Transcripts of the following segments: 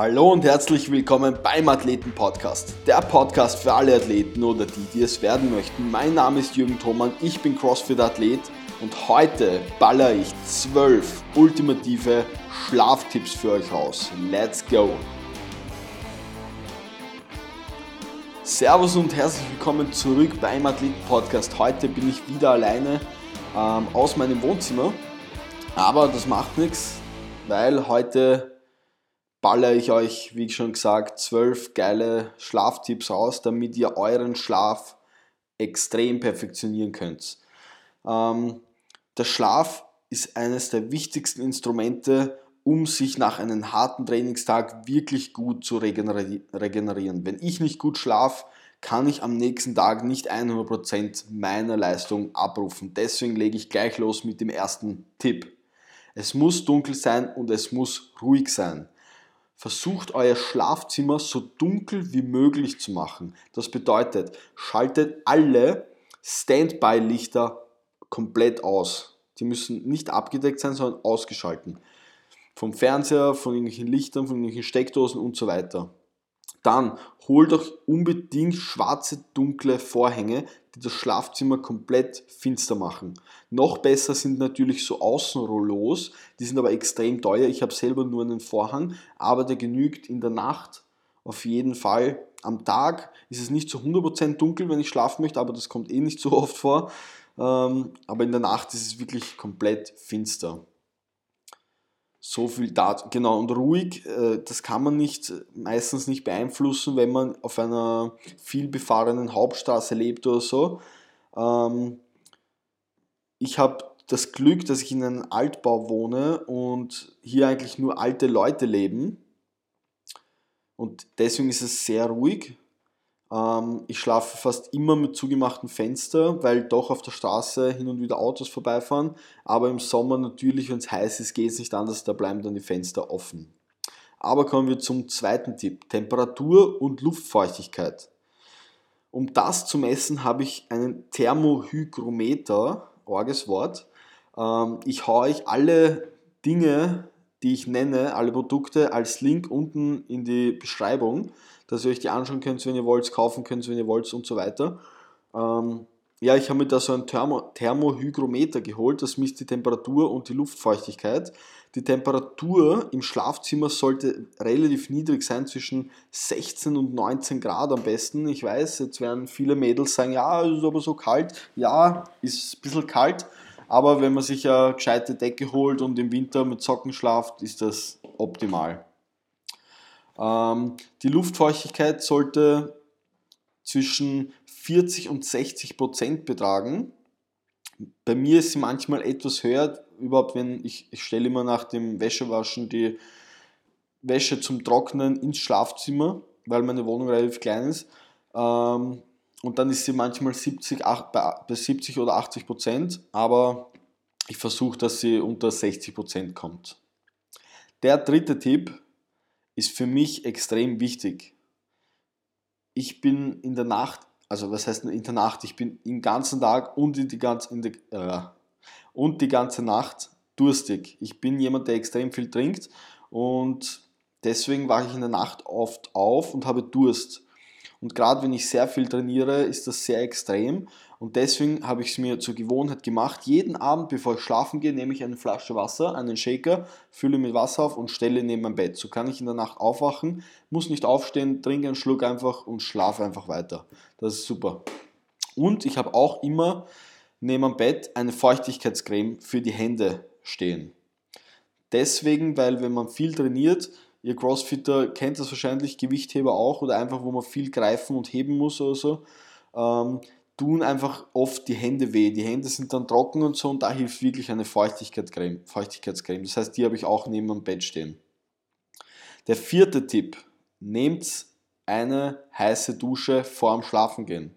Hallo und herzlich willkommen beim Athleten Podcast. Der Podcast für alle Athleten oder die, die es werden möchten. Mein Name ist Jürgen Thomann, ich bin CrossFit Athlet und heute baller ich zwölf ultimative Schlaftipps für euch raus. Let's go! Servus und herzlich willkommen zurück beim Athleten Podcast. Heute bin ich wieder alleine ähm, aus meinem Wohnzimmer, aber das macht nichts, weil heute baller ich euch, wie schon gesagt, zwölf geile Schlaftipps raus, damit ihr euren Schlaf extrem perfektionieren könnt. Ähm, der Schlaf ist eines der wichtigsten Instrumente, um sich nach einem harten Trainingstag wirklich gut zu regenerieren. Wenn ich nicht gut schlafe, kann ich am nächsten Tag nicht 100% meiner Leistung abrufen. Deswegen lege ich gleich los mit dem ersten Tipp. Es muss dunkel sein und es muss ruhig sein. Versucht euer Schlafzimmer so dunkel wie möglich zu machen. Das bedeutet, schaltet alle Standby-Lichter komplett aus. Die müssen nicht abgedeckt sein, sondern ausgeschalten. Vom Fernseher, von irgendwelchen Lichtern, von irgendwelchen Steckdosen und so weiter. Dann holt euch unbedingt schwarze, dunkle Vorhänge, die das Schlafzimmer komplett finster machen. Noch besser sind natürlich so Außenrollos, die sind aber extrem teuer. Ich habe selber nur einen Vorhang, aber der genügt in der Nacht auf jeden Fall. Am Tag ist es nicht zu 100% dunkel, wenn ich schlafen möchte, aber das kommt eh nicht so oft vor. Ähm, aber in der Nacht ist es wirklich komplett finster. So viel dazu. Genau, und ruhig, äh, das kann man nicht, meistens nicht beeinflussen, wenn man auf einer vielbefahrenen Hauptstraße lebt oder so. Ähm, ich habe das Glück, dass ich in einem Altbau wohne und hier eigentlich nur alte Leute leben. Und deswegen ist es sehr ruhig. Ähm, ich schlafe fast immer mit zugemachten Fenstern, weil doch auf der Straße hin und wieder Autos vorbeifahren. Aber im Sommer natürlich, wenn es heiß ist, geht es nicht anders, da bleiben dann die Fenster offen. Aber kommen wir zum zweiten Tipp, Temperatur und Luftfeuchtigkeit. Um das zu messen, habe ich einen Thermohygrometer, orges Wort. Ähm, ich haue euch alle Dinge, die ich nenne, alle Produkte als Link unten in die Beschreibung dass ihr euch die anschauen könnt, wenn ihr wollt, kaufen könnt, wenn ihr wollt und so weiter. Ähm, ja, ich habe mir da so ein Thermo Thermohygrometer geholt, das misst die Temperatur und die Luftfeuchtigkeit. Die Temperatur im Schlafzimmer sollte relativ niedrig sein, zwischen 16 und 19 Grad am besten. Ich weiß, jetzt werden viele Mädels sagen, ja, es ist aber so kalt. Ja, ist ein bisschen kalt, aber wenn man sich eine gescheite Decke holt und im Winter mit Socken schlaft, ist das optimal. Ähm, die Luftfeuchtigkeit sollte zwischen 40 und 60 Prozent betragen. Bei mir ist sie manchmal etwas höher, überhaupt wenn ich, ich stelle immer nach dem Wäschewaschen die Wäsche zum Trocknen ins Schlafzimmer, weil meine Wohnung relativ klein ist. Ähm, und dann ist sie manchmal 70, 8, bei 70 oder 80 Prozent, aber ich versuche, dass sie unter 60 Prozent kommt. Der dritte Tipp ist für mich extrem wichtig. Ich bin in der Nacht, also was heißt in der Nacht, ich bin den ganzen Tag und die ganze, in die, äh, und die ganze Nacht durstig. Ich bin jemand, der extrem viel trinkt und deswegen wache ich in der Nacht oft auf und habe Durst. Und gerade wenn ich sehr viel trainiere, ist das sehr extrem und deswegen habe ich es mir zur Gewohnheit gemacht. Jeden Abend, bevor ich schlafen gehe, nehme ich eine Flasche Wasser, einen Shaker, fülle mit Wasser auf und stelle neben mein Bett. So kann ich in der Nacht aufwachen, muss nicht aufstehen, trinke einen Schluck einfach und schlafe einfach weiter. Das ist super. Und ich habe auch immer neben dem Bett eine Feuchtigkeitscreme für die Hände stehen. Deswegen, weil wenn man viel trainiert, ihr Crossfitter kennt das wahrscheinlich, Gewichtheber auch oder einfach, wo man viel greifen und heben muss oder so. Ähm, tun einfach oft die Hände weh. Die Hände sind dann trocken und so und da hilft wirklich eine Feuchtigkeitscreme. Feuchtigkeitscreme. Das heißt, die habe ich auch neben dem Bett stehen. Der vierte Tipp, nehmt eine heiße Dusche vor dem Schlafengehen.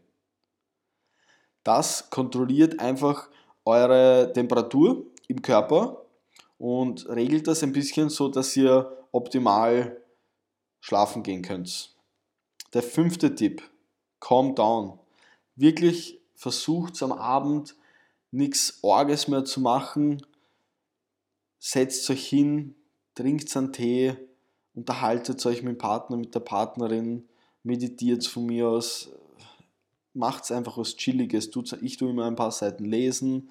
Das kontrolliert einfach eure Temperatur im Körper und regelt das ein bisschen so, dass ihr optimal schlafen gehen könnt. Der fünfte Tipp, calm down wirklich versucht am Abend nichts Orges mehr zu machen, setzt euch hin, trinkt einen Tee unterhaltet euch mit dem Partner, mit der Partnerin, meditiert von mir aus, macht einfach was Chilliges. Ich tue immer ein paar Seiten lesen,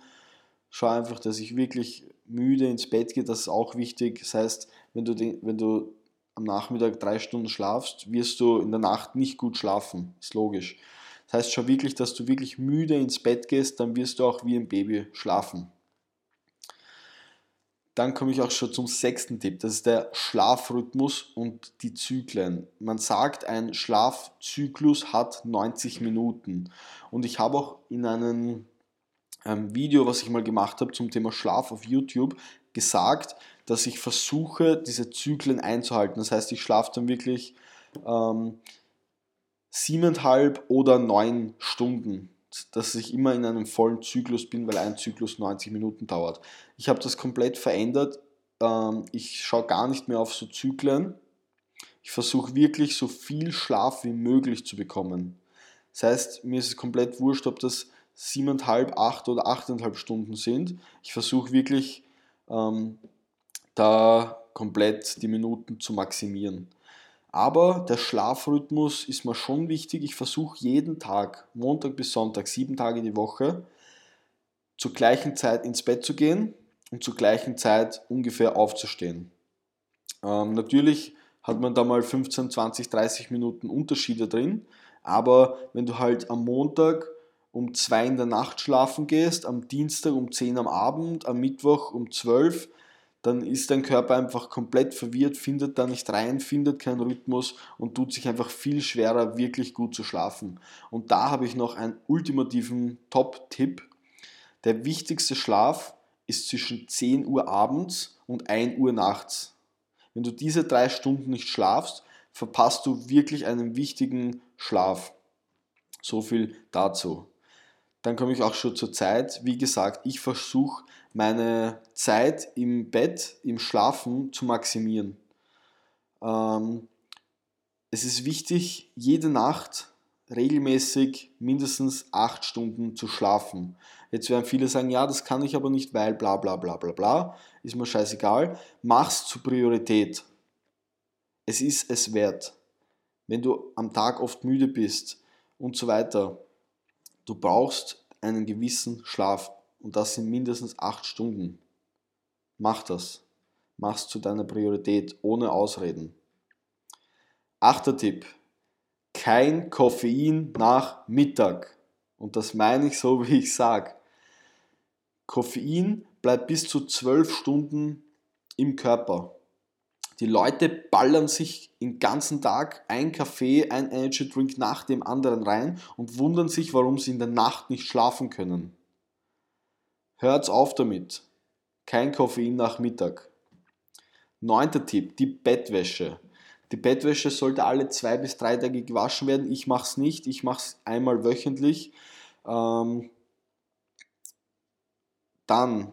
schau einfach, dass ich wirklich müde ins Bett gehe, das ist auch wichtig. Das heißt, wenn du, den, wenn du am Nachmittag drei Stunden schlafst, wirst du in der Nacht nicht gut schlafen, ist logisch. Das heißt, schau wirklich, dass du wirklich müde ins Bett gehst, dann wirst du auch wie ein Baby schlafen. Dann komme ich auch schon zum sechsten Tipp. Das ist der Schlafrhythmus und die Zyklen. Man sagt, ein Schlafzyklus hat 90 Minuten. Und ich habe auch in einem ähm, Video, was ich mal gemacht habe zum Thema Schlaf auf YouTube, gesagt, dass ich versuche, diese Zyklen einzuhalten. Das heißt, ich schlafe dann wirklich ähm, siebeneinhalb oder neun Stunden dass ich immer in einem vollen Zyklus bin, weil ein Zyklus 90 Minuten dauert. Ich habe das komplett verändert. Ähm, ich schaue gar nicht mehr auf so Zyklen. Ich versuche wirklich so viel Schlaf wie möglich zu bekommen. Das heißt, mir ist es komplett wurscht, ob das 7,5, 8 oder 8,5 Stunden sind. Ich versuche wirklich ähm, da komplett die Minuten zu maximieren. Aber der Schlafrhythmus ist mir schon wichtig. Ich versuche jeden Tag, Montag bis Sonntag, sieben Tage die Woche, zur gleichen Zeit ins Bett zu gehen und zur gleichen Zeit ungefähr aufzustehen. Ähm, natürlich hat man da mal 15, 20, 30 Minuten Unterschiede drin, aber wenn du halt am Montag um 2 in der Nacht schlafen gehst, am Dienstag um 10 am Abend, am Mittwoch um 12, dann ist dein Körper einfach komplett verwirrt, findet da nicht rein, findet keinen Rhythmus und tut sich einfach viel schwerer, wirklich gut zu schlafen. Und da habe ich noch einen ultimativen Top-Tipp. Der wichtigste Schlaf ist zwischen 10 Uhr abends und 1 Uhr nachts. Wenn du diese drei Stunden nicht schlafst, verpasst du wirklich einen wichtigen Schlaf. So viel dazu. Dann komme ich auch schon zur Zeit. Wie gesagt, ich versuche meine Zeit im Bett, im Schlafen zu maximieren. Ähm, es ist wichtig, jede Nacht regelmäßig mindestens acht Stunden zu schlafen. Jetzt werden viele sagen, ja, das kann ich aber nicht, weil bla bla bla bla bla. Ist mir scheißegal. Mach's zur Priorität. Es ist es wert. Wenn du am Tag oft müde bist und so weiter, du brauchst einen gewissen Schlaf und das sind mindestens acht Stunden. Mach das. Mach's zu deiner Priorität ohne Ausreden. Achter Tipp. Kein Koffein nach Mittag. Und das meine ich so, wie ich sage. Koffein bleibt bis zu zwölf Stunden im Körper. Die Leute ballern sich den ganzen Tag ein Kaffee, ein Energy Drink nach dem anderen rein und wundern sich, warum sie in der Nacht nicht schlafen können. Hört's auf damit. Kein Koffein nach Mittag. Neunter Tipp, die Bettwäsche. Die Bettwäsche sollte alle zwei bis drei Tage gewaschen werden. Ich mache es nicht, ich mache es einmal wöchentlich. Ähm, dann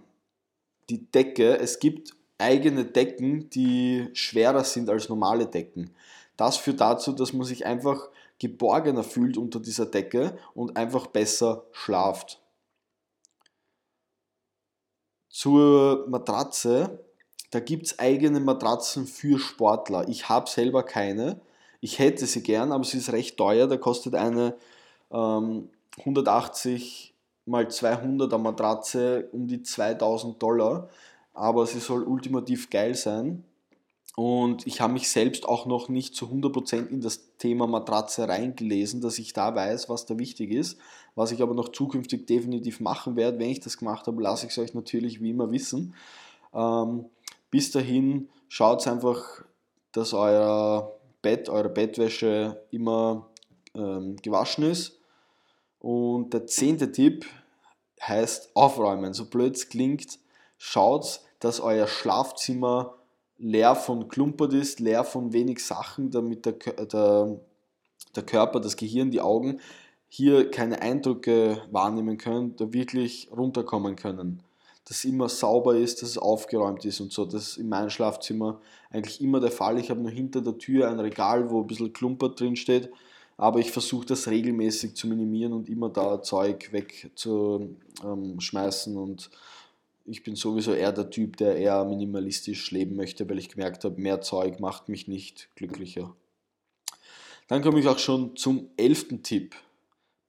die Decke. Es gibt eigene Decken, die schwerer sind als normale Decken. Das führt dazu, dass man sich einfach geborgener fühlt unter dieser Decke und einfach besser schlaft. Zur Matratze, da gibt es eigene Matratzen für Sportler. Ich habe selber keine. Ich hätte sie gern, aber sie ist recht teuer. Da kostet eine ähm, 180 mal 200 er Matratze um die 2000 Dollar. Aber sie soll ultimativ geil sein. Und ich habe mich selbst auch noch nicht zu 100% in das Thema Matratze reingelesen, dass ich da weiß, was da wichtig ist. Was ich aber noch zukünftig definitiv machen werde. Wenn ich das gemacht habe, lasse ich es euch natürlich wie immer wissen. Ähm, bis dahin schaut einfach, dass euer Bett, eure Bettwäsche immer ähm, gewaschen ist. Und der zehnte Tipp heißt aufräumen. So blöd es klingt, schaut, dass euer Schlafzimmer leer von klumpert ist, leer von wenig Sachen, damit der, der, der Körper, das Gehirn, die Augen hier keine Eindrücke wahrnehmen können, da wirklich runterkommen können. Dass es immer sauber ist, dass es aufgeräumt ist und so. Das ist in meinem Schlafzimmer eigentlich immer der Fall. Ich habe nur hinter der Tür ein Regal, wo ein bisschen Klumpert drin steht, aber ich versuche das regelmäßig zu minimieren und immer da Zeug wegzuschmeißen ähm, und ich bin sowieso eher der Typ, der eher minimalistisch leben möchte, weil ich gemerkt habe, mehr Zeug macht mich nicht glücklicher. Dann komme ich auch schon zum elften Tipp.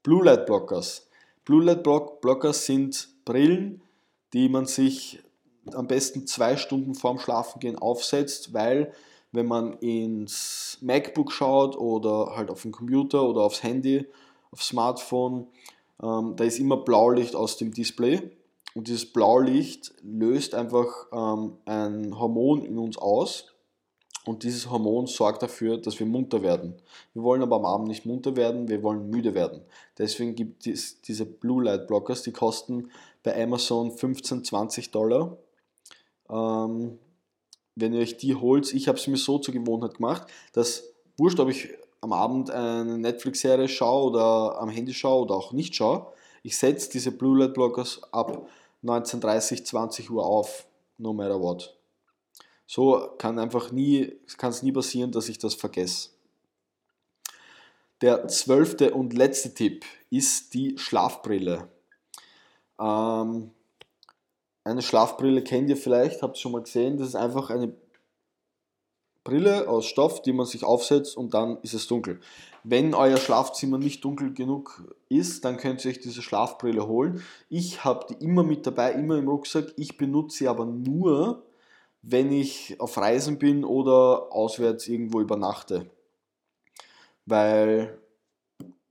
Blue Light Blockers. Blue Light Blockers sind Brillen, die man sich am besten zwei Stunden vorm Schlafengehen aufsetzt, weil wenn man ins MacBook schaut oder halt auf den Computer oder aufs Handy, aufs Smartphone, ähm, da ist immer Blaulicht aus dem Display und dieses Blaulicht löst einfach ähm, ein Hormon in uns aus und dieses Hormon sorgt dafür, dass wir munter werden. Wir wollen aber am Abend nicht munter werden, wir wollen müde werden. Deswegen gibt es diese Blue Light Blockers, die kosten bei Amazon 15, 20 Dollar. Ähm, wenn ihr euch die holt, ich habe es mir so zur Gewohnheit gemacht, dass wurscht, ob ich am Abend eine Netflix-Serie schaue oder am Handy schaue oder auch nicht schaue, ich setze diese Blue Light Blockers ab 19.30, 20 Uhr auf, no matter what. So kann einfach nie, kann es nie passieren, dass ich das vergesse. Der zwölfte und letzte Tipp ist die Schlafbrille. Ähm, eine Schlafbrille kennt ihr vielleicht, habt ihr schon mal gesehen. Das ist einfach eine Brille aus Stoff, die man sich aufsetzt und dann ist es dunkel. Wenn euer Schlafzimmer nicht dunkel genug ist, dann könnt ihr euch diese Schlafbrille holen. Ich habe die immer mit dabei, immer im Rucksack. Ich benutze sie aber nur, wenn ich auf Reisen bin oder auswärts irgendwo übernachte. Weil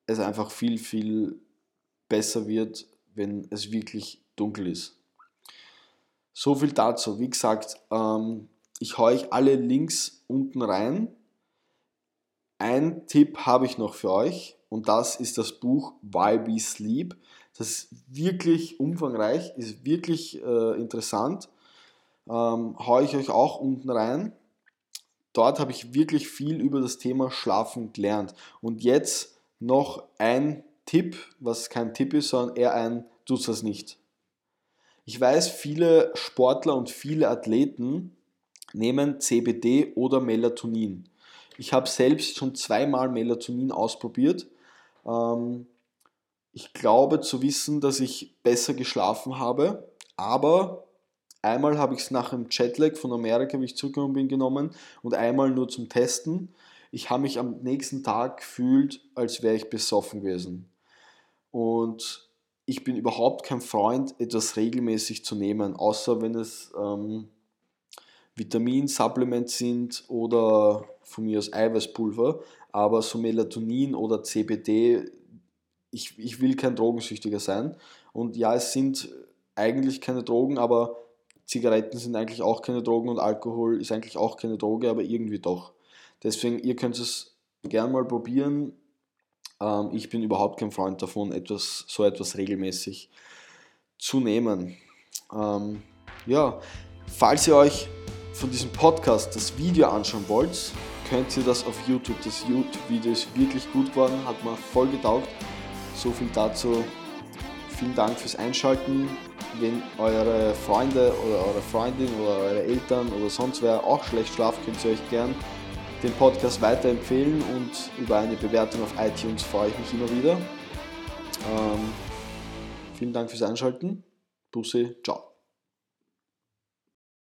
es einfach viel, viel besser wird, wenn es wirklich dunkel ist. So viel dazu. Wie gesagt, ähm, ich haue euch alle Links unten rein. Ein Tipp habe ich noch für euch und das ist das Buch Why We Sleep. Das ist wirklich umfangreich, ist wirklich äh, interessant. Ähm, haue ich euch auch unten rein. Dort habe ich wirklich viel über das Thema Schlafen gelernt. Und jetzt noch ein Tipp, was kein Tipp ist, sondern eher ein, tut das nicht. Ich weiß, viele Sportler und viele Athleten nehmen CBD oder Melatonin. Ich habe selbst schon zweimal Melatonin ausprobiert. Ähm, ich glaube zu wissen, dass ich besser geschlafen habe, aber einmal habe ich es nach einem Jetlag von Amerika, wie ich zurückgekommen bin, genommen und einmal nur zum Testen. Ich habe mich am nächsten Tag gefühlt, als wäre ich besoffen gewesen. Und ich bin überhaupt kein Freund, etwas regelmäßig zu nehmen, außer wenn es ähm, Vitaminsupplements sind oder von mir aus Eiweißpulver, aber so Melatonin oder CBD, ich, ich will kein Drogensüchtiger sein. Und ja, es sind eigentlich keine Drogen, aber Zigaretten sind eigentlich auch keine Drogen und Alkohol ist eigentlich auch keine Droge, aber irgendwie doch. Deswegen, ihr könnt es gerne mal probieren. Ähm, ich bin überhaupt kein Freund davon, etwas, so etwas regelmäßig zu nehmen. Ähm, ja, falls ihr euch von diesem Podcast das Video anschauen wollt, könnt ihr das auf YouTube. Das YouTube-Video ist wirklich gut geworden, hat mir voll getaugt. So viel dazu. Vielen Dank fürs Einschalten. Wenn eure Freunde oder eure Freundin oder eure Eltern oder sonst wer auch schlecht schlaft, könnt ihr euch gern den Podcast weiterempfehlen und über eine Bewertung auf iTunes freue ich mich immer wieder. Ähm, vielen Dank fürs Einschalten. Bussi, ciao.